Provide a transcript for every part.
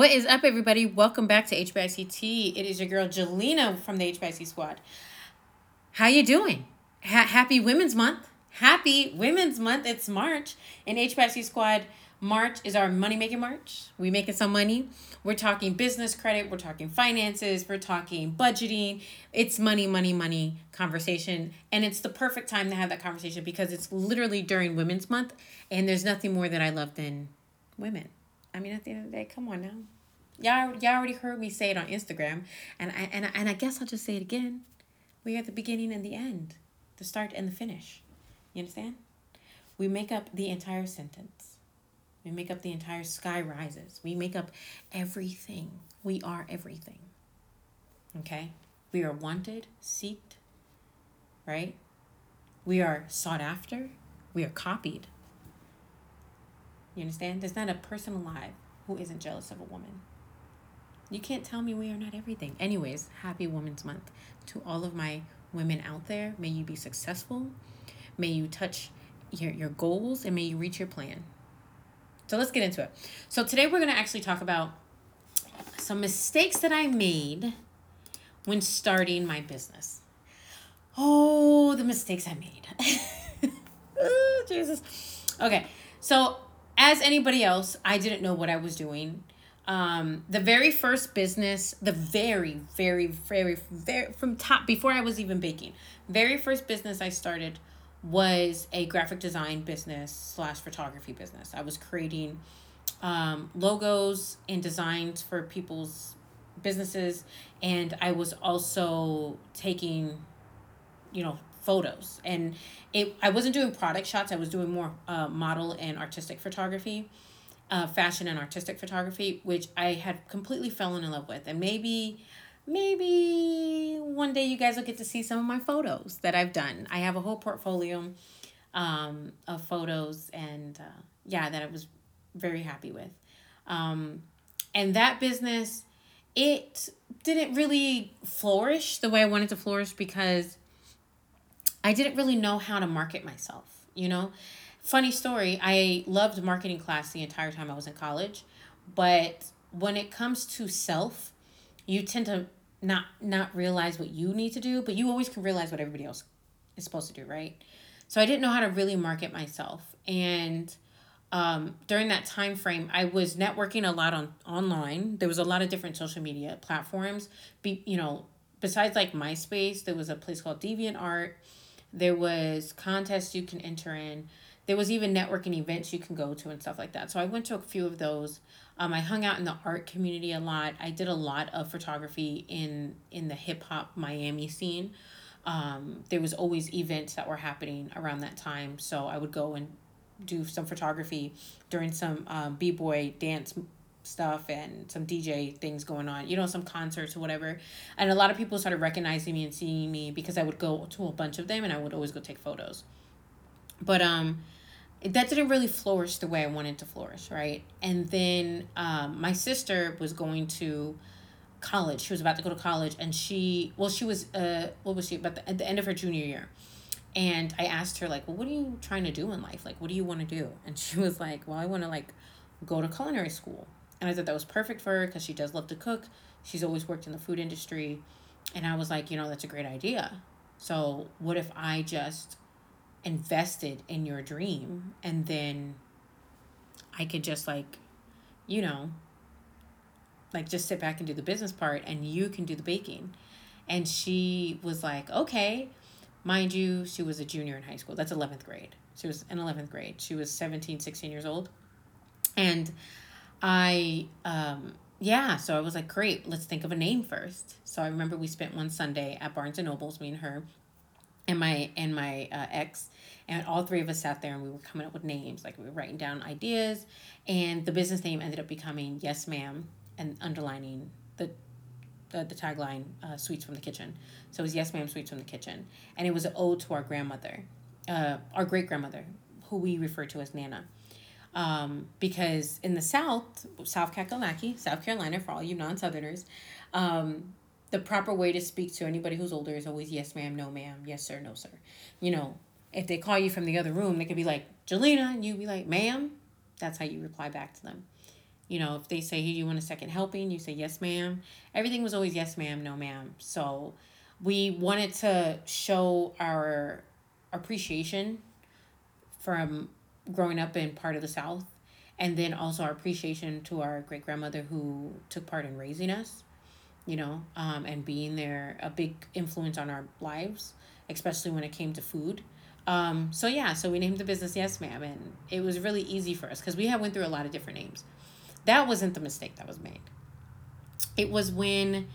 What is up, everybody? Welcome back to HBICT. It is your girl Jelena from the HBIC Squad. How you doing? Ha- happy Women's Month. Happy Women's Month. It's March. In HBIC Squad, March is our money making March. We making some money. We're talking business credit. We're talking finances. We're talking budgeting. It's money, money, money conversation. And it's the perfect time to have that conversation because it's literally during Women's Month. And there's nothing more that I love than women. I mean, at the end of the day, come on now. Y'all, y'all already heard me say it on Instagram, and I and I, and I guess I'll just say it again. We're the beginning and the end, the start and the finish. You understand? We make up the entire sentence. We make up the entire sky rises. We make up everything. We are everything. Okay? We are wanted, seeked, right? We are sought after. We are copied. You understand? There's not a person alive who isn't jealous of a woman. You can't tell me we are not everything. Anyways, happy Women's Month to all of my women out there. May you be successful. May you touch your, your goals and may you reach your plan. So let's get into it. So today we're going to actually talk about some mistakes that I made when starting my business. Oh, the mistakes I made. oh, Jesus. Okay. So as anybody else, I didn't know what I was doing. Um, the very first business, the very, very, very, very, from top, before I was even baking, very first business I started was a graphic design business slash photography business. I was creating um, logos and designs for people's businesses, and I was also taking, you know, photos. And it i wasn't doing product shots i was doing more uh, model and artistic photography uh, fashion and artistic photography which i had completely fallen in love with. And maybe maybe one day you guys will get to see some of my photos that i've done. I have a whole portfolio um, of photos and uh, yeah that i was very happy with. Um, and that business it didn't really flourish the way i wanted to flourish because I didn't really know how to market myself, you know? Funny story, I loved marketing class the entire time I was in college, but when it comes to self, you tend to not not realize what you need to do, but you always can realize what everybody else is supposed to do, right? So I didn't know how to really market myself. And um, during that time frame, I was networking a lot on online. There was a lot of different social media platforms. Be you know, besides like MySpace, there was a place called DeviantArt there was contests you can enter in. There was even networking events you can go to and stuff like that. So I went to a few of those. Um, I hung out in the art community a lot. I did a lot of photography in in the hip hop Miami scene. Um, there was always events that were happening around that time, so I would go and do some photography during some um, b boy dance stuff and some DJ things going on, you know, some concerts or whatever. And a lot of people started recognizing me and seeing me because I would go to a bunch of them and I would always go take photos. But um that didn't really flourish the way I wanted to flourish, right? And then um my sister was going to college. She was about to go to college and she well she was uh what was she but at the end of her junior year. And I asked her like, "Well, what are you trying to do in life? Like, what do you want to do?" And she was like, "Well, I want to like go to culinary school." And I thought that was perfect for her because she does love to cook. She's always worked in the food industry. And I was like, you know, that's a great idea. So, what if I just invested in your dream and then I could just like, you know, like just sit back and do the business part and you can do the baking. And she was like, okay. Mind you, she was a junior in high school. That's 11th grade. She was in 11th grade. She was 17, 16 years old. And I um yeah, so I was like, great, let's think of a name first. So I remember we spent one Sunday at Barnes and Nobles, me and her, and my and my uh, ex, and all three of us sat there and we were coming up with names. Like we were writing down ideas, and the business name ended up becoming Yes Ma'am, and underlining the the, the tagline uh, Sweets from the Kitchen. So it was Yes Ma'am Sweets from the Kitchen, and it was an ode to our grandmother, uh, our great grandmother, who we refer to as Nana um, because in the South, South Kakalaki, South Carolina, for all you non-Southerners, um, the proper way to speak to anybody who's older is always yes, ma'am, no, ma'am, yes, sir, no, sir. You know, if they call you from the other room, they could be like, Jelena, and you be like, ma'am. That's how you reply back to them. You know, if they say, hey, you want a second helping? You say, yes, ma'am. Everything was always yes, ma'am, no, ma'am. So we wanted to show our appreciation from growing up in part of the South and then also our appreciation to our great grandmother who took part in raising us you know um, and being there a big influence on our lives especially when it came to food. Um, so yeah so we named the business yes ma'am and it was really easy for us because we had went through a lot of different names. That wasn't the mistake that was made. It was when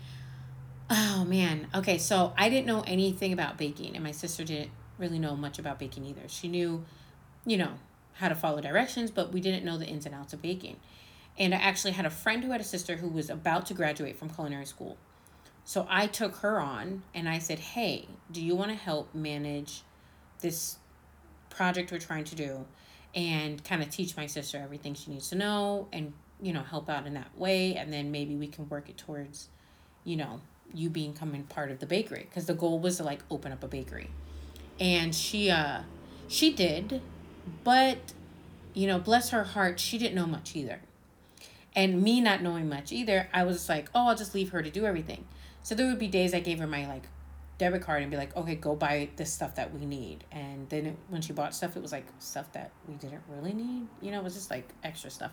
oh man okay so i didn't know anything about baking and my sister didn't really know much about baking either. She knew you know how to follow directions, but we didn't know the ins and outs of baking. And I actually had a friend who had a sister who was about to graduate from culinary school. So I took her on and I said, Hey, do you want to help manage this project we're trying to do and kind of teach my sister everything she needs to know and, you know, help out in that way? And then maybe we can work it towards, you know, you becoming part of the bakery because the goal was to like open up a bakery. And she, uh, she did but, you know, bless her heart, she didn't know much either. And me not knowing much either, I was like, oh, I'll just leave her to do everything. So there would be days I gave her my like debit card and be like, okay, go buy this stuff that we need. And then it, when she bought stuff, it was like stuff that we didn't really need. You know, it was just like extra stuff.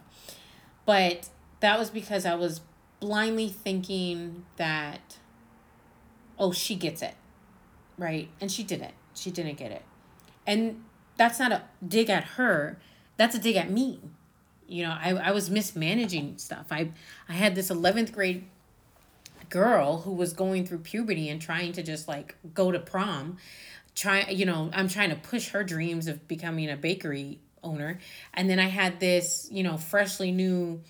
But that was because I was blindly thinking that, oh, she gets it. Right. And she didn't. She didn't get it. And that's not a dig at her that's a dig at me. You know i, I was mismanaging stuff. I i had this 11th grade girl who was going through puberty and trying to just like go to prom try you know i'm trying to push her dreams of becoming a bakery owner. And then i had this you know freshly new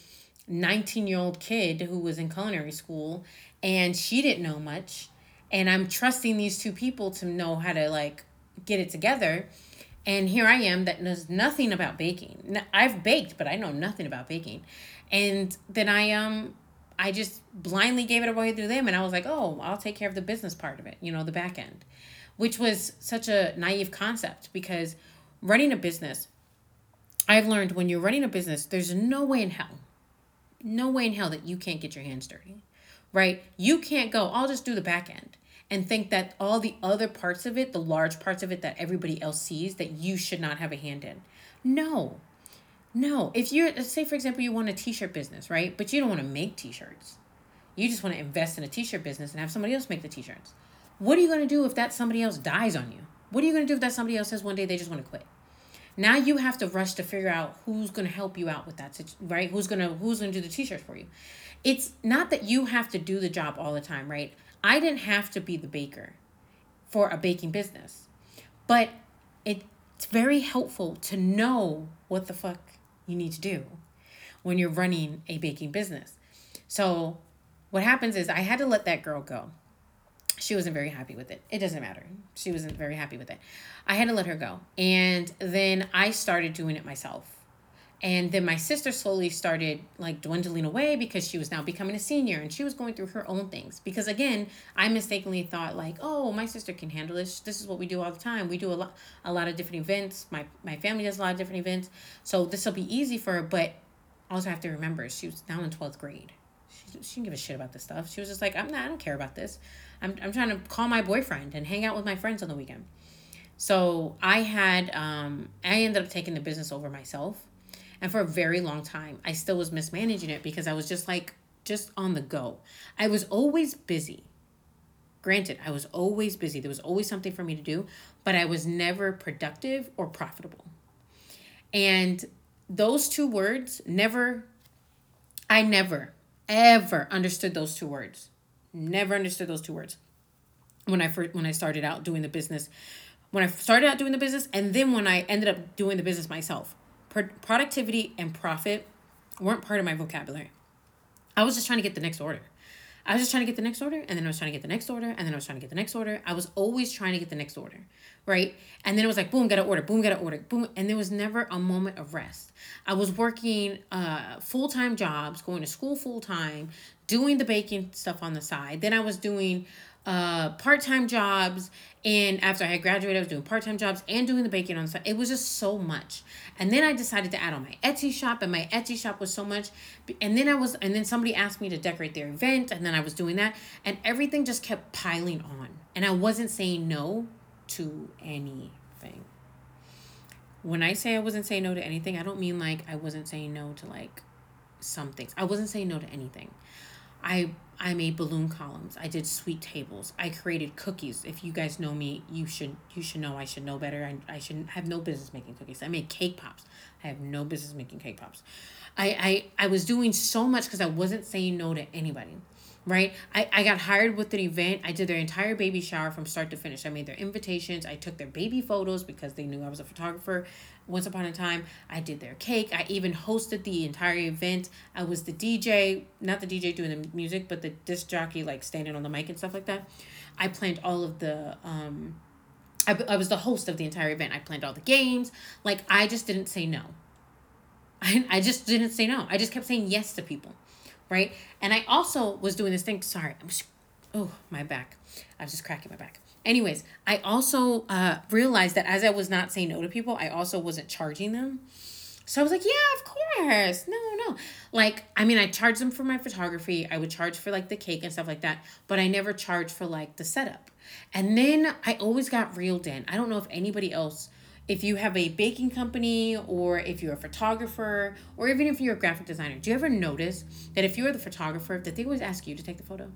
19 year old kid who was in culinary school and she didn't know much. And i'm trusting these two people to know how to like get it together and here I am that knows nothing about baking. I've baked, but I know nothing about baking. And then I um I just blindly gave it away through them and I was like, "Oh, I'll take care of the business part of it, you know, the back end." Which was such a naive concept because running a business I've learned when you're running a business, there's no way in hell, no way in hell that you can't get your hands dirty, right? You can't go, I'll just do the back end and think that all the other parts of it, the large parts of it that everybody else sees, that you should not have a hand in. No. No. If you're, say, for example, you want a t shirt business, right? But you don't want to make t shirts. You just want to invest in a t shirt business and have somebody else make the t shirts. What are you going to do if that somebody else dies on you? What are you going to do if that somebody else says one day they just want to quit? Now you have to rush to figure out who's going to help you out with that, right? Who's going to who's going to do the t-shirts for you? It's not that you have to do the job all the time, right? I didn't have to be the baker for a baking business. But it, it's very helpful to know what the fuck you need to do when you're running a baking business. So what happens is I had to let that girl go. She wasn't very happy with it. It doesn't matter. She wasn't very happy with it. I had to let her go. And then I started doing it myself. And then my sister slowly started like dwindling away because she was now becoming a senior and she was going through her own things. Because again, I mistakenly thought like, oh, my sister can handle this. This is what we do all the time. We do a lot a lot of different events. My my family does a lot of different events. So this will be easy for her, but also have to remember she was now in 12th grade. She, she didn't give a shit about this stuff. She was just like, I'm not, I don't care about this. I'm, I'm trying to call my boyfriend and hang out with my friends on the weekend. So I had, um, I ended up taking the business over myself and for a very long time, I still was mismanaging it because I was just like, just on the go. I was always busy. Granted, I was always busy. There was always something for me to do, but I was never productive or profitable. And those two words never, I never, ever understood those two words. Never understood those two words when I first, when I started out doing the business. When I started out doing the business, and then when I ended up doing the business myself productivity and profit weren't part of my vocabulary. I was just trying to get the next order. I was just trying to get the next order, and then I was trying to get the next order, and then I was trying to get the next order. I was always trying to get the next order, right? And then it was like, boom, got to order, boom, got to order, boom. And there was never a moment of rest. I was working uh, full time jobs, going to school full time, doing the baking stuff on the side. Then I was doing uh, part time jobs. And after I had graduated, I was doing part time jobs and doing the baking on the side. It was just so much. And then I decided to add on my Etsy shop, and my Etsy shop was so much. And then I was, and then somebody asked me to decorate their event, and then I was doing that, and everything just kept piling on. And I wasn't saying no to anything. When I say I wasn't saying no to anything, I don't mean like I wasn't saying no to like some things. I wasn't saying no to anything. I I made balloon columns. I did sweet tables. I created cookies. If you guys know me, you should you should know I should know better. I, I shouldn't have no business making cookies. I made cake pops. I have no business making cake pops. I I, I was doing so much because I wasn't saying no to anybody right? I, I got hired with an event. I did their entire baby shower from start to finish. I made their invitations. I took their baby photos because they knew I was a photographer once upon a time. I did their cake. I even hosted the entire event. I was the DJ, not the DJ doing the music, but the disc jockey, like standing on the mic and stuff like that. I planned all of the, um, I, I was the host of the entire event. I planned all the games. Like, I just didn't say no. I, I just didn't say no. I just kept saying yes to people right? And I also was doing this thing. Sorry, I'm oh my back. I was just cracking my back. Anyways, I also uh, realized that as I was not saying no to people, I also wasn't charging them. So I was like, yeah, of course. No, no. Like, I mean, I charged them for my photography. I would charge for like the cake and stuff like that, but I never charged for like the setup. And then I always got reeled in. I don't know if anybody else if you have a baking company or if you're a photographer or even if you're a graphic designer, do you ever notice that if you're the photographer, that they always ask you to take the photo?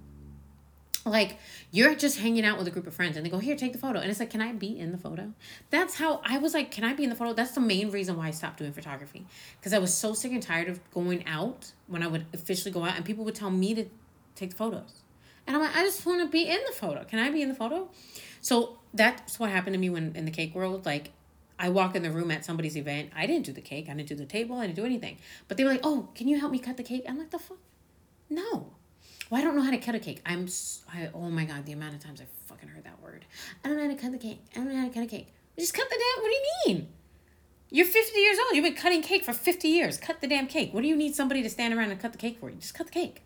Like you're just hanging out with a group of friends and they go, Here, take the photo. And it's like, Can I be in the photo? That's how I was like, Can I be in the photo? That's the main reason why I stopped doing photography. Because I was so sick and tired of going out when I would officially go out and people would tell me to take the photos. And I'm like, I just want to be in the photo. Can I be in the photo? So that's what happened to me when in the cake world. Like I walk in the room at somebody's event. I didn't do the cake. I didn't do the table. I didn't do anything. But they were like, "Oh, can you help me cut the cake?" I'm like, "The fuck? No. Well, I don't know how to cut a cake. I'm. I, oh my god, the amount of times I fucking heard that word. I don't know how to cut the cake. I don't know how to cut a cake. Just cut the damn. What do you mean? You're 50 years old. You've been cutting cake for 50 years. Cut the damn cake. What do you need somebody to stand around and cut the cake for you? Just cut the cake.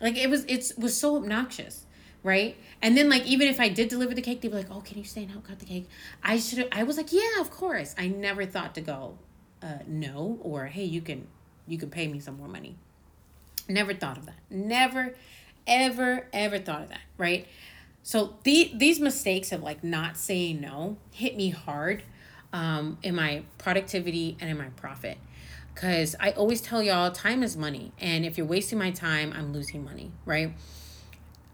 Like it was. It was so obnoxious right? And then like even if I did deliver the cake, they'd be like, "Oh, can you stay and help cut the cake?" I should. I was like, "Yeah, of course." I never thought to go, uh, no, or hey, you can you can pay me some more money. Never thought of that. Never, ever, ever thought of that. Right. So the these mistakes of like not saying no hit me hard, um, in my productivity and in my profit. Cause I always tell y'all time is money. And if you're wasting my time, I'm losing money, right?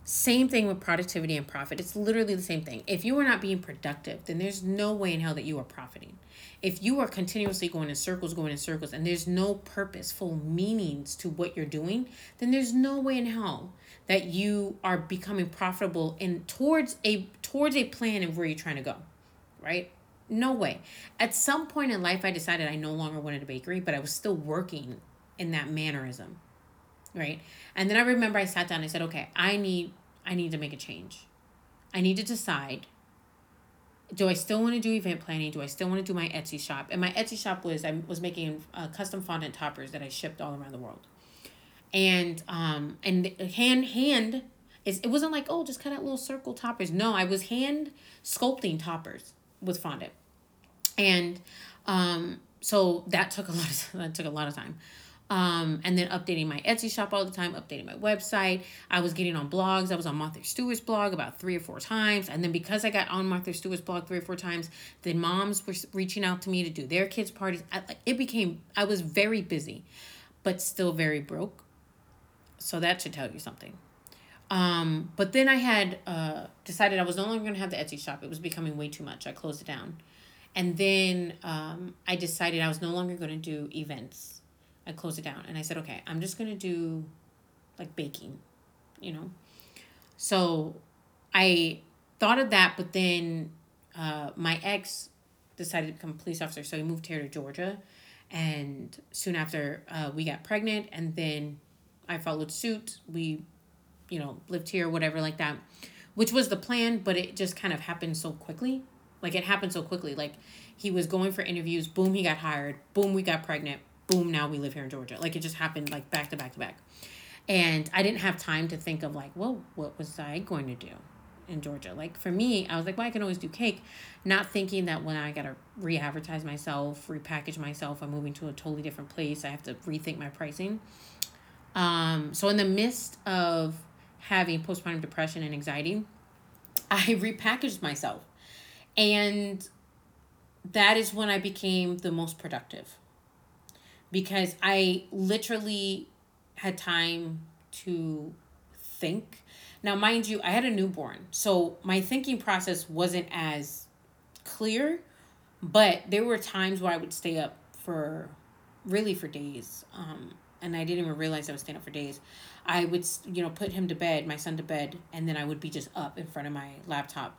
Same thing with productivity and profit. It's literally the same thing. If you are not being productive, then there's no way in hell that you are profiting. If you are continuously going in circles, going in circles, and there's no purposeful meanings to what you're doing, then there's no way in hell that you are becoming profitable and towards a towards a plan of where you're trying to go. Right? No way. At some point in life I decided I no longer wanted a bakery, but I was still working in that mannerism right? And then i remember i sat down and i said okay i need i need to make a change. I need to decide do i still want to do event planning? Do i still want to do my etsy shop? And my etsy shop was i was making uh, custom fondant toppers that i shipped all around the world. And um and hand hand is it wasn't like oh just cut out little circle toppers. No i was hand sculpting toppers with fondant. And um so that took a lot of that took a lot of time um, and then updating my Etsy shop all the time, updating my website. I was getting on blogs. I was on Martha Stewart's blog about three or four times. And then because I got on Martha Stewart's blog three or four times, then moms were reaching out to me to do their kids' parties. I, it became, I was very busy, but still very broke. So that should tell you something. Um, but then I had uh, decided I was no longer going to have the Etsy shop. It was becoming way too much. I closed it down. And then um, I decided I was no longer going to do events I closed it down and I said, okay, I'm just gonna do like baking, you know. So I thought of that, but then uh, my ex decided to become a police officer, so he moved here to Georgia, and soon after uh, we got pregnant, and then I followed suit. We, you know, lived here, whatever, like that, which was the plan, but it just kind of happened so quickly. Like it happened so quickly. Like he was going for interviews, boom, he got hired, boom, we got pregnant, boom, now we live here in Georgia. Like it just happened like back to back to back. And I didn't have time to think of like, well, what was I going to do? in Georgia. Like for me, I was like, well, I can always do cake, not thinking that when I gotta re-advertise myself, repackage myself, I'm moving to a totally different place. I have to rethink my pricing. Um, so in the midst of having postpartum depression and anxiety, I repackaged myself. And that is when I became the most productive. Because I literally had time to think. Now, mind you, I had a newborn, so my thinking process wasn't as clear, but there were times where I would stay up for really for days. Um, and I didn't even realize I was staying up for days. I would, you know, put him to bed, my son to bed, and then I would be just up in front of my laptop,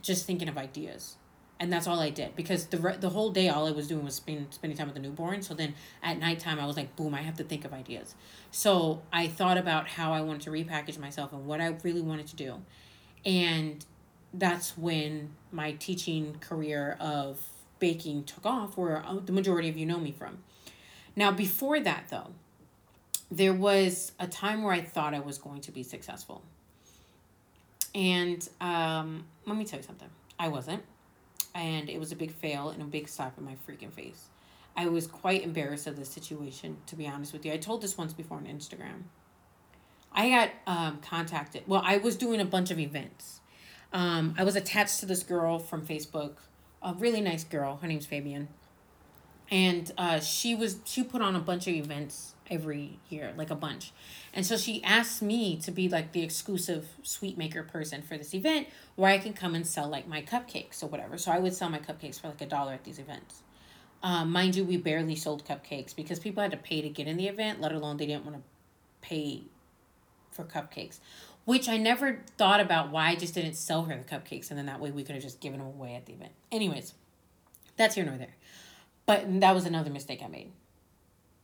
just thinking of ideas and that's all I did because the the whole day all I was doing was spending spending time with the newborn. So then at nighttime I was like, boom, I have to think of ideas. So I thought about how I wanted to repackage myself and what I really wanted to do, and that's when my teaching career of baking took off, where uh, the majority of you know me from. Now before that though, there was a time where I thought I was going to be successful, and um, let me tell you something, I wasn't and it was a big fail and a big slap in my freaking face. I was quite embarrassed of the situation, to be honest with you. I told this once before on Instagram. I got um, contacted. Well, I was doing a bunch of events. Um, I was attached to this girl from Facebook, a really nice girl. Her name's Fabian, and uh, she was she put on a bunch of events every year, like a bunch. And so she asked me to be like the exclusive sweet maker person for this event where I can come and sell like my cupcakes or whatever. So I would sell my cupcakes for like a dollar at these events. Um, mind you, we barely sold cupcakes because people had to pay to get in the event, let alone they didn't want to pay for cupcakes. Which I never thought about why I just didn't sell her the cupcakes and then that way we could have just given them away at the event. Anyways, that's here nor there. But that was another mistake I made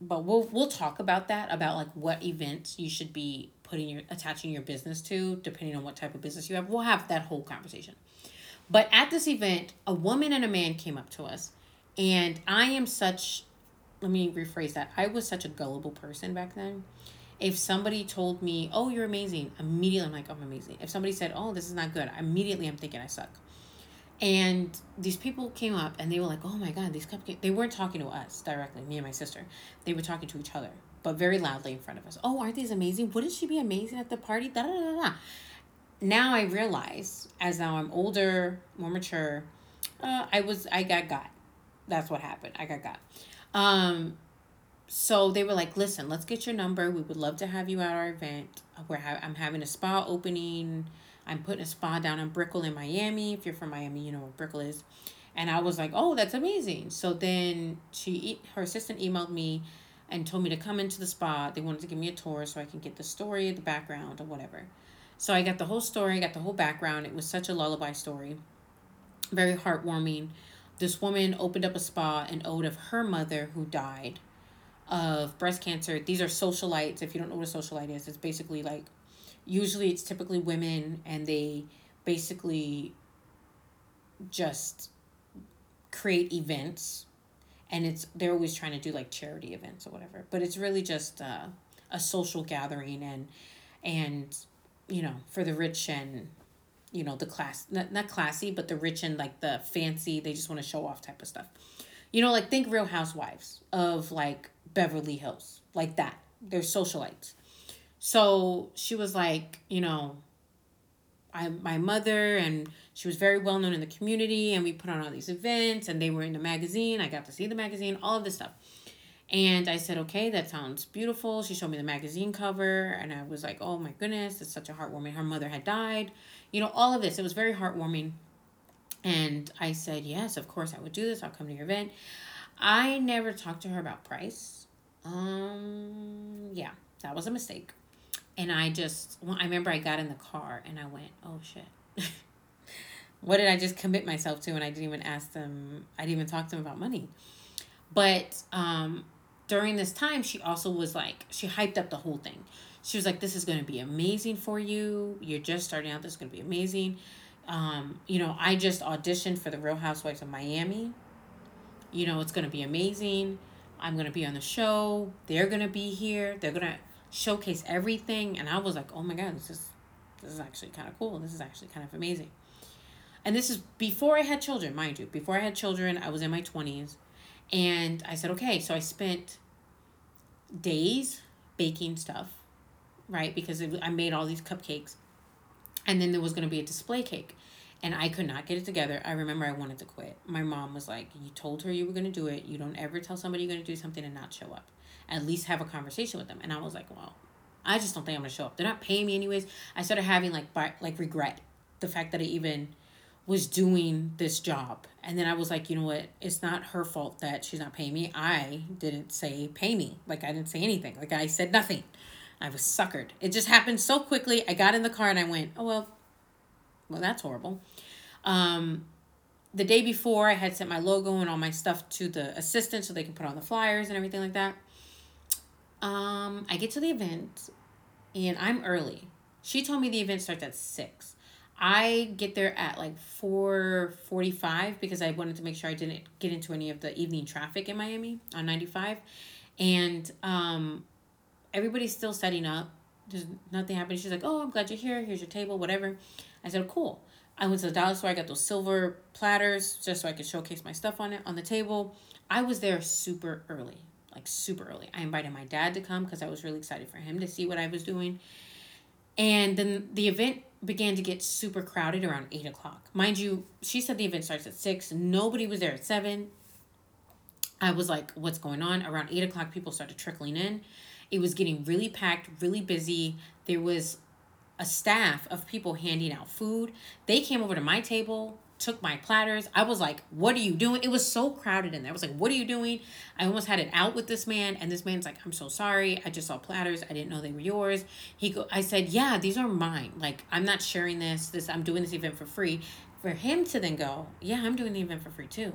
but we'll we'll talk about that about like what events you should be putting your attaching your business to depending on what type of business you have. We'll have that whole conversation. But at this event a woman and a man came up to us and i am such let me rephrase that i was such a gullible person back then. If somebody told me oh you're amazing immediately i'm like oh, i'm amazing. If somebody said oh this is not good immediately i'm thinking i suck and these people came up and they were like, oh my God, these cupcakes. They weren't talking to us directly, me and my sister. They were talking to each other, but very loudly in front of us. Oh, aren't these amazing? Wouldn't she be amazing at the party? Da, da, da, da. Now I realize, as now I'm older, more mature, uh, I was, I got got. That's what happened. I got got. Um, so they were like, listen, let's get your number. We would love to have you at our event. We're ha- I'm having a spa opening I'm putting a spa down in Brickell in Miami. If you're from Miami, you know where Brickell is. And I was like, oh, that's amazing. So then she, her assistant emailed me and told me to come into the spa. They wanted to give me a tour so I can get the story, the background, or whatever. So I got the whole story, got the whole background. It was such a lullaby story, very heartwarming. This woman opened up a spa in ode of her mother who died of breast cancer. These are socialites. If you don't know what a socialite is, it's basically like usually it's typically women and they basically just create events and it's they're always trying to do like charity events or whatever. But it's really just uh, a social gathering and and you know for the rich and you know the class not, not classy but the rich and like the fancy they just want to show off type of stuff. You know like think real housewives of like beverly hills like that. They're socialites so she was like, you know, I my mother and she was very well known in the community and we put on all these events and they were in the magazine. I got to see the magazine, all of this stuff. And I said, okay, that sounds beautiful. She showed me the magazine cover and I was like, oh my goodness, it's such a heartwarming. Her mother had died. You know, all of this. It was very heartwarming. And I said, yes, of course I would do this. I'll come to your event. I never talked to her about price. Um, yeah, that was a mistake. And I just, well, I remember I got in the car and I went, oh shit. what did I just commit myself to? And I didn't even ask them, I didn't even talk to them about money. But um, during this time, she also was like, she hyped up the whole thing. She was like, this is going to be amazing for you. You're just starting out. This is going to be amazing. Um, you know, I just auditioned for the Real Housewives of Miami. You know, it's going to be amazing. I'm going to be on the show. They're going to be here. They're going to showcase everything and I was like, "Oh my god, this is this is actually kind of cool. This is actually kind of amazing. And this is before I had children, mind you. Before I had children, I was in my 20s. And I said, okay, so I spent days baking stuff, right? Because it, I made all these cupcakes. And then there was going to be a display cake. And I could not get it together. I remember I wanted to quit. My mom was like, You told her you were going to do it. You don't ever tell somebody you're going to do something and not show up. At least have a conversation with them. And I was like, Well, I just don't think I'm to show up. They're not paying me anyways. I started having like, like regret the fact that I even was doing this job. And then I was like, you know what? It's not her fault that she's not paying me. I didn't say pay me. Like I didn't say anything. Like I said nothing. I was suckered. It just happened so quickly. I got in the car and I went, oh well, well that's horrible. Um, the day before, I had sent my logo and all my stuff to the assistant so they can put on the flyers and everything like that. Um, I get to the event and I'm early. She told me the event starts at six. I get there at like 4:45 because I wanted to make sure I didn't get into any of the evening traffic in Miami on 95. And um everybody's still setting up. There's nothing happening. She's like, "Oh, I'm glad you're here. Here's your table, whatever." I said, "Cool." I went to the dollar store. I got those silver platters just so I could showcase my stuff on it on the table. I was there super early, like super early. I invited my dad to come because I was really excited for him to see what I was doing. And then the event began to get super crowded around eight o'clock. Mind you, she said the event starts at six. Nobody was there at seven. I was like, what's going on? Around eight o'clock, people started trickling in. It was getting really packed, really busy. There was a staff of people handing out food. They came over to my table took my platters. I was like, what are you doing? It was so crowded in there. I was like, what are you doing? I almost had it out with this man. And this man's like, I'm so sorry. I just saw platters. I didn't know they were yours. He go, I said, yeah, these are mine. Like, I'm not sharing this. This, I'm doing this event for free. For him to then go, yeah, I'm doing the event for free too.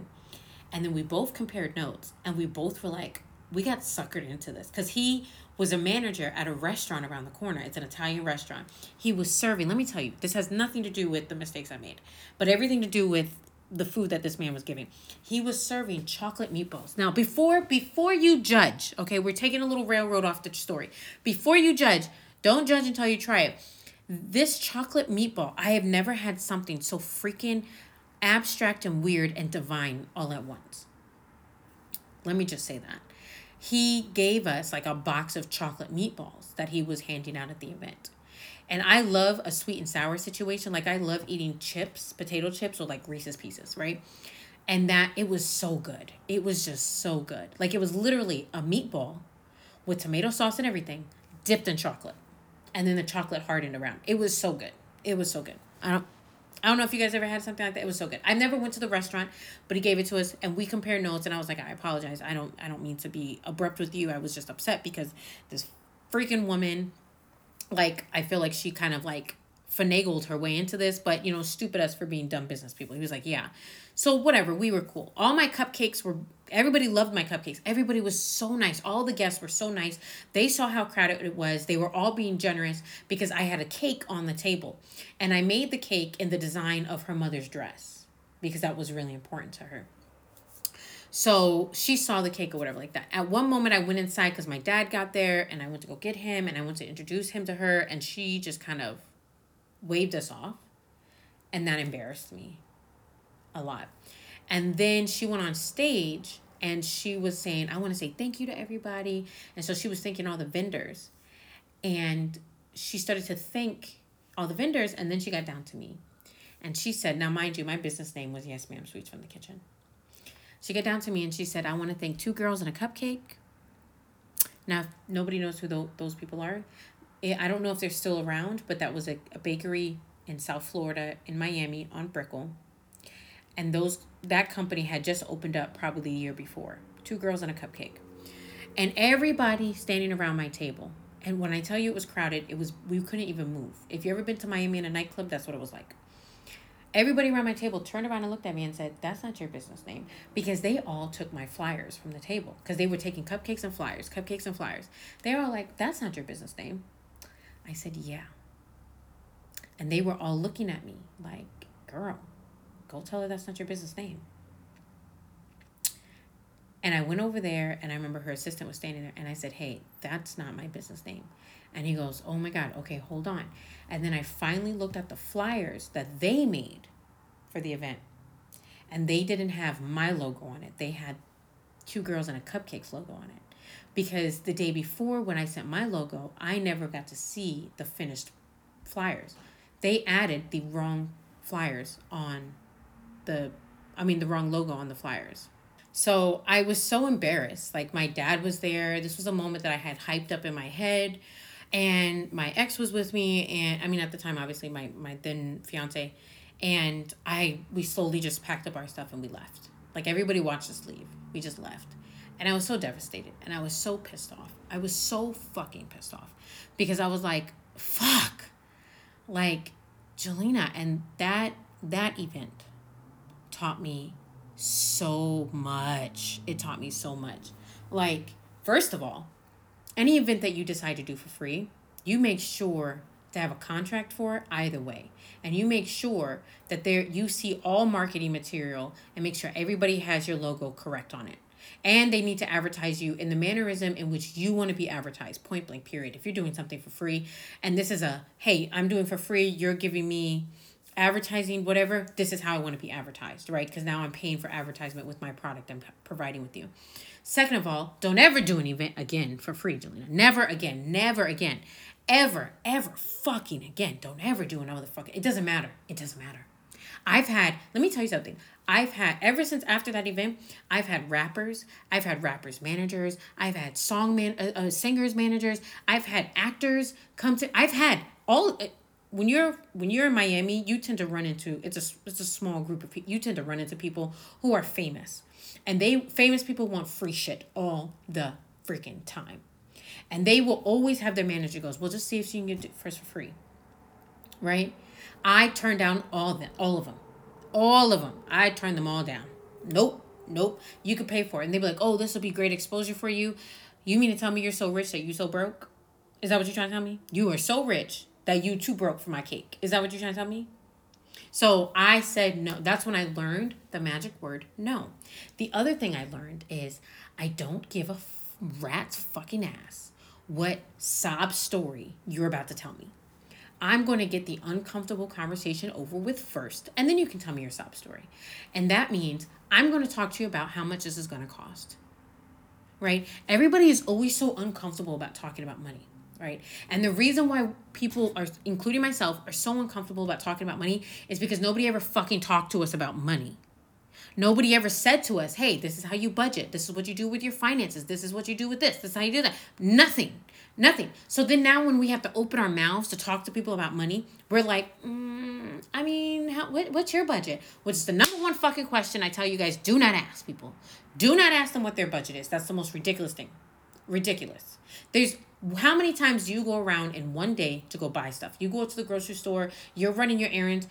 And then we both compared notes and we both were like, we got suckered into this because he was a manager at a restaurant around the corner. It's an Italian restaurant. He was serving, let me tell you, this has nothing to do with the mistakes I made, but everything to do with the food that this man was giving. He was serving chocolate meatballs. Now, before before you judge, okay, we're taking a little railroad off the story. Before you judge, don't judge until you try it. This chocolate meatball, I have never had something so freaking abstract and weird and divine all at once. Let me just say that he gave us like a box of chocolate meatballs that he was handing out at the event. And I love a sweet and sour situation. Like I love eating chips, potato chips, or like Reese's pieces, right? And that it was so good. It was just so good. Like it was literally a meatball with tomato sauce and everything, dipped in chocolate. And then the chocolate hardened around. It was so good. It was so good. I don't I don't know if you guys ever had something like that. It was so good. I never went to the restaurant, but he gave it to us and we compared notes and I was like, I apologize. I don't I don't mean to be abrupt with you. I was just upset because this freaking woman like I feel like she kind of like finagled her way into this, but you know, stupid us for being dumb business people. He was like, Yeah. So whatever, we were cool. All my cupcakes were everybody loved my cupcakes. Everybody was so nice. All the guests were so nice. They saw how crowded it was. They were all being generous because I had a cake on the table. And I made the cake in the design of her mother's dress because that was really important to her. So she saw the cake or whatever like that. At one moment, I went inside because my dad got there and I went to go get him and I went to introduce him to her and she just kind of waved us off. And that embarrassed me a lot. And then she went on stage and she was saying, I want to say thank you to everybody. And so she was thanking all the vendors. And she started to thank all the vendors. And then she got down to me. And she said, Now, mind you, my business name was Yes Ma'am Sweets from the Kitchen. She got down to me and she said, I want to thank two girls and a cupcake. Now, nobody knows who those people are. I don't know if they're still around, but that was a, a bakery in South Florida, in Miami, on Brickell and those that company had just opened up probably a year before. Two girls and a cupcake. And everybody standing around my table. And when I tell you it was crowded, it was we couldn't even move. If you ever been to Miami in a nightclub, that's what it was like. Everybody around my table turned around and looked at me and said, That's not your business name. Because they all took my flyers from the table. Because they were taking cupcakes and flyers, cupcakes and flyers. They were all like, That's not your business name. I said, Yeah. And they were all looking at me like, Girl, Go tell her that's not your business name. And I went over there and I remember her assistant was standing there and I said, Hey, that's not my business name. And he goes, Oh my God, okay, hold on. And then I finally looked at the flyers that they made for the event. And they didn't have my logo on it. They had two girls and a cupcakes logo on it. Because the day before, when I sent my logo, I never got to see the finished flyers. They added the wrong flyers on the, I mean, the wrong logo on the flyers. So I was so embarrassed. Like my dad was there. This was a moment that I had hyped up in my head. And my ex was with me. And I mean, at the time, obviously, my, my then fiance. And I, we slowly just packed up our stuff and we left. Like everybody watched us leave. We just left. And I was so devastated. And I was so pissed off. I was so fucking pissed off. Because I was like, fuck. Like, Jelena. And that, that event taught me so much. It taught me so much. Like, first of all, any event that you decide to do for free, you make sure to have a contract for it either way. And you make sure that there you see all marketing material and make sure everybody has your logo correct on it. And they need to advertise you in the mannerism in which you want to be advertised, point blank, period. If you're doing something for free, and this is a, hey, I'm doing for free, you're giving me advertising, whatever, this is how I want to be advertised, right? Because now I'm paying for advertisement with my product I'm providing with you. Second of all, don't ever do an event again for free, Jelena. Never again. Never again. Ever, ever fucking again. Don't ever do another fucking. It doesn't matter. It doesn't matter. I've had, let me tell you something. I've had, ever since after that event, I've had rappers, I've had rappers managers, I've had song man, uh, uh, singers managers, I've had actors come to, I've had all, when you're when you're in Miami, you tend to run into it's a it's a small group of people. You tend to run into people who are famous, and they famous people want free shit all the freaking time, and they will always have their manager goes, "Well, just see if you can get it first for free." Right? I turned down all of them, all of them, all of them. I turned them all down. Nope, nope. You could pay for it, and they'd be like, "Oh, this will be great exposure for you." You mean to tell me you're so rich that you so broke? Is that what you're trying to tell me? You are so rich that you too broke for my cake. Is that what you're trying to tell me? So I said no. That's when I learned the magic word no. The other thing I learned is I don't give a rat's fucking ass what sob story you're about to tell me. I'm going to get the uncomfortable conversation over with first, and then you can tell me your sob story. And that means I'm going to talk to you about how much this is going to cost. Right? Everybody is always so uncomfortable about talking about money right? And the reason why people are, including myself, are so uncomfortable about talking about money is because nobody ever fucking talked to us about money. Nobody ever said to us, hey, this is how you budget. This is what you do with your finances. This is what you do with this. This is how you do that. Nothing. Nothing. So then now when we have to open our mouths to talk to people about money, we're like, mm, I mean, how, what, what's your budget? Which is the number one fucking question I tell you guys do not ask people. Do not ask them what their budget is. That's the most ridiculous thing. Ridiculous. There's how many times do you go around in one day to go buy stuff? You go to the grocery store, you're running your errands.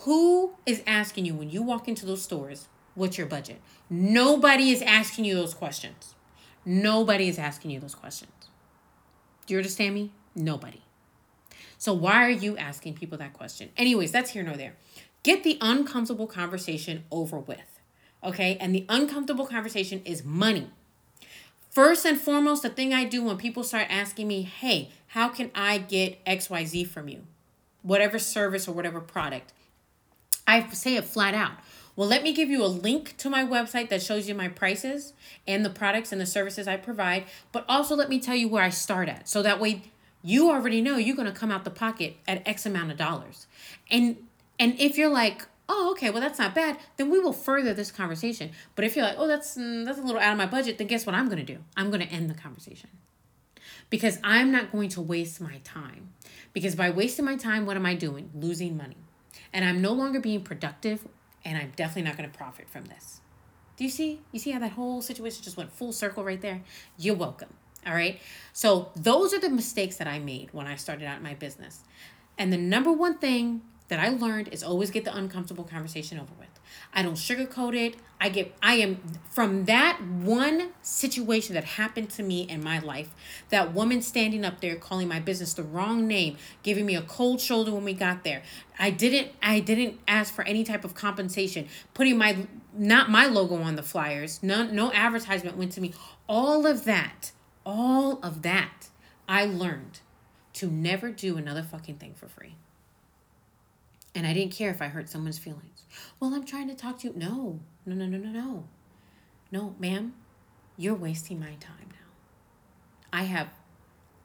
Who is asking you when you walk into those stores, what's your budget? Nobody is asking you those questions. Nobody is asking you those questions. Do you understand me? Nobody. So why are you asking people that question? Anyways, that's here nor there. Get the uncomfortable conversation over with. Okay? And the uncomfortable conversation is money. First and foremost, the thing I do when people start asking me, hey, how can I get XYZ from you? Whatever service or whatever product, I say it flat out. Well, let me give you a link to my website that shows you my prices and the products and the services I provide, but also let me tell you where I start at. So that way you already know you're going to come out the pocket at X amount of dollars. And and if you're like, oh, okay, well, that's not bad, then we will further this conversation. But if you're like, oh, that's, mm, that's a little out of my budget, then guess what I'm going to do? I'm going to end the conversation. Because I'm not going to waste my time. Because by wasting my time, what am I doing? Losing money. And I'm no longer being productive, and I'm definitely not going to profit from this. Do you see? You see how that whole situation just went full circle right there? You're welcome. All right. So, those are the mistakes that I made when I started out my business. And the number one thing that I learned is always get the uncomfortable conversation over with. I don't sugarcoat it. I get I am from that one situation that happened to me in my life, that woman standing up there calling my business the wrong name, giving me a cold shoulder when we got there. I didn't I didn't ask for any type of compensation, putting my not my logo on the flyers. No no advertisement went to me. All of that, all of that I learned to never do another fucking thing for free. And I didn't care if I hurt someone's feelings. Well, I'm trying to talk to you. No, no, no, no, no, no. No, ma'am, you're wasting my time now. I have,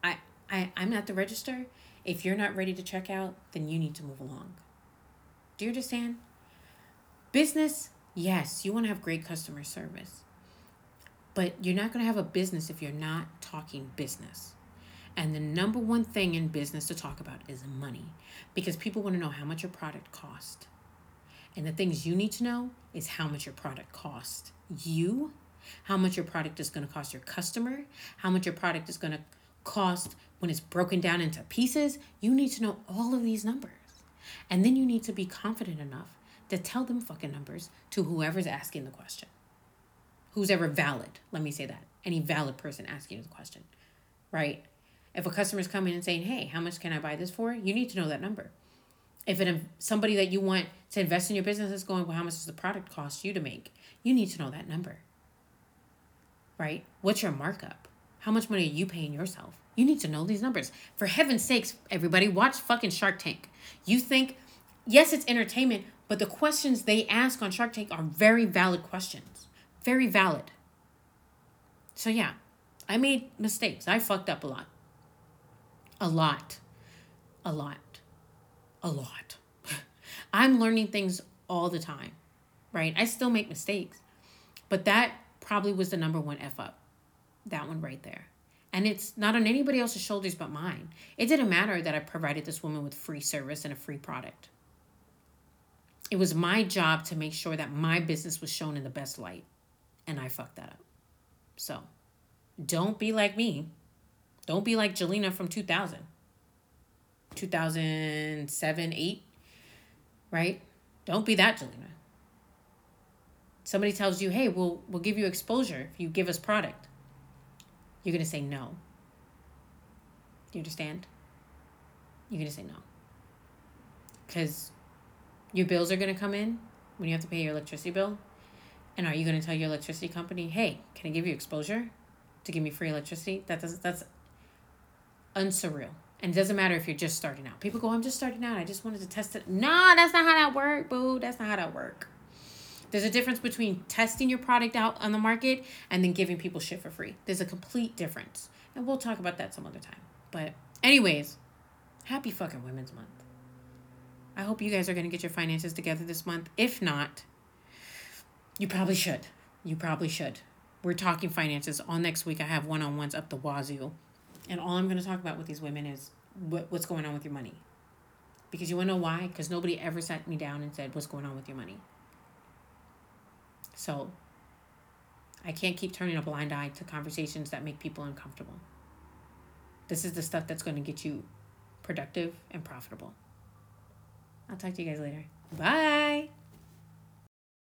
I, I, I'm at the register. If you're not ready to check out, then you need to move along. Do you understand? Business, yes, you want to have great customer service. But you're not going to have a business if you're not talking business. And the number one thing in business to talk about is money because people want to know how much your product cost. And the things you need to know is how much your product cost you, how much your product is going to cost your customer, how much your product is going to cost when it's broken down into pieces. You need to know all of these numbers. And then you need to be confident enough to tell them fucking numbers to whoever's asking the question. Who's ever valid, let me say that. Any valid person asking the question, right? If a customer's coming and saying, "Hey, how much can I buy this for?" You need to know that number. If it somebody that you want to invest in your business is going, "Well, how much does the product cost you to make?" You need to know that number. Right? What's your markup? How much money are you paying yourself? You need to know these numbers. For heaven's sakes, everybody, watch fucking Shark Tank. You think, yes, it's entertainment, but the questions they ask on Shark Tank are very valid questions. Very valid. So, yeah, I made mistakes. I fucked up a lot. A lot. A lot. A lot. I'm learning things all the time, right? I still make mistakes, but that probably was the number one F up. That one right there. And it's not on anybody else's shoulders but mine. It didn't matter that I provided this woman with free service and a free product. It was my job to make sure that my business was shown in the best light. And I fucked that up. So don't be like me. Don't be like Jelena from 2000, 2007, 8, right? Don't be that Jelena. Somebody tells you, hey, we'll, we'll give you exposure if you give us product. You're going to say no. You understand? You're going to say no. Because your bills are going to come in when you have to pay your electricity bill. And are you going to tell your electricity company, hey, can I give you exposure to give me free electricity? That does that's unsurreal. And it doesn't matter if you're just starting out. People go, I'm just starting out. I just wanted to test it. No, that's not how that work, boo. That's not how that work. There's a difference between testing your product out on the market and then giving people shit for free. There's a complete difference. And we'll talk about that some other time. But anyways, happy fucking Women's Month. I hope you guys are going to get your finances together this month. If not, you probably should. You probably should. We're talking finances all next week. I have one-on-ones up the wazoo and all I'm going to talk about with these women is what, what's going on with your money. Because you want to know why? Because nobody ever sat me down and said, What's going on with your money? So I can't keep turning a blind eye to conversations that make people uncomfortable. This is the stuff that's going to get you productive and profitable. I'll talk to you guys later. Bye.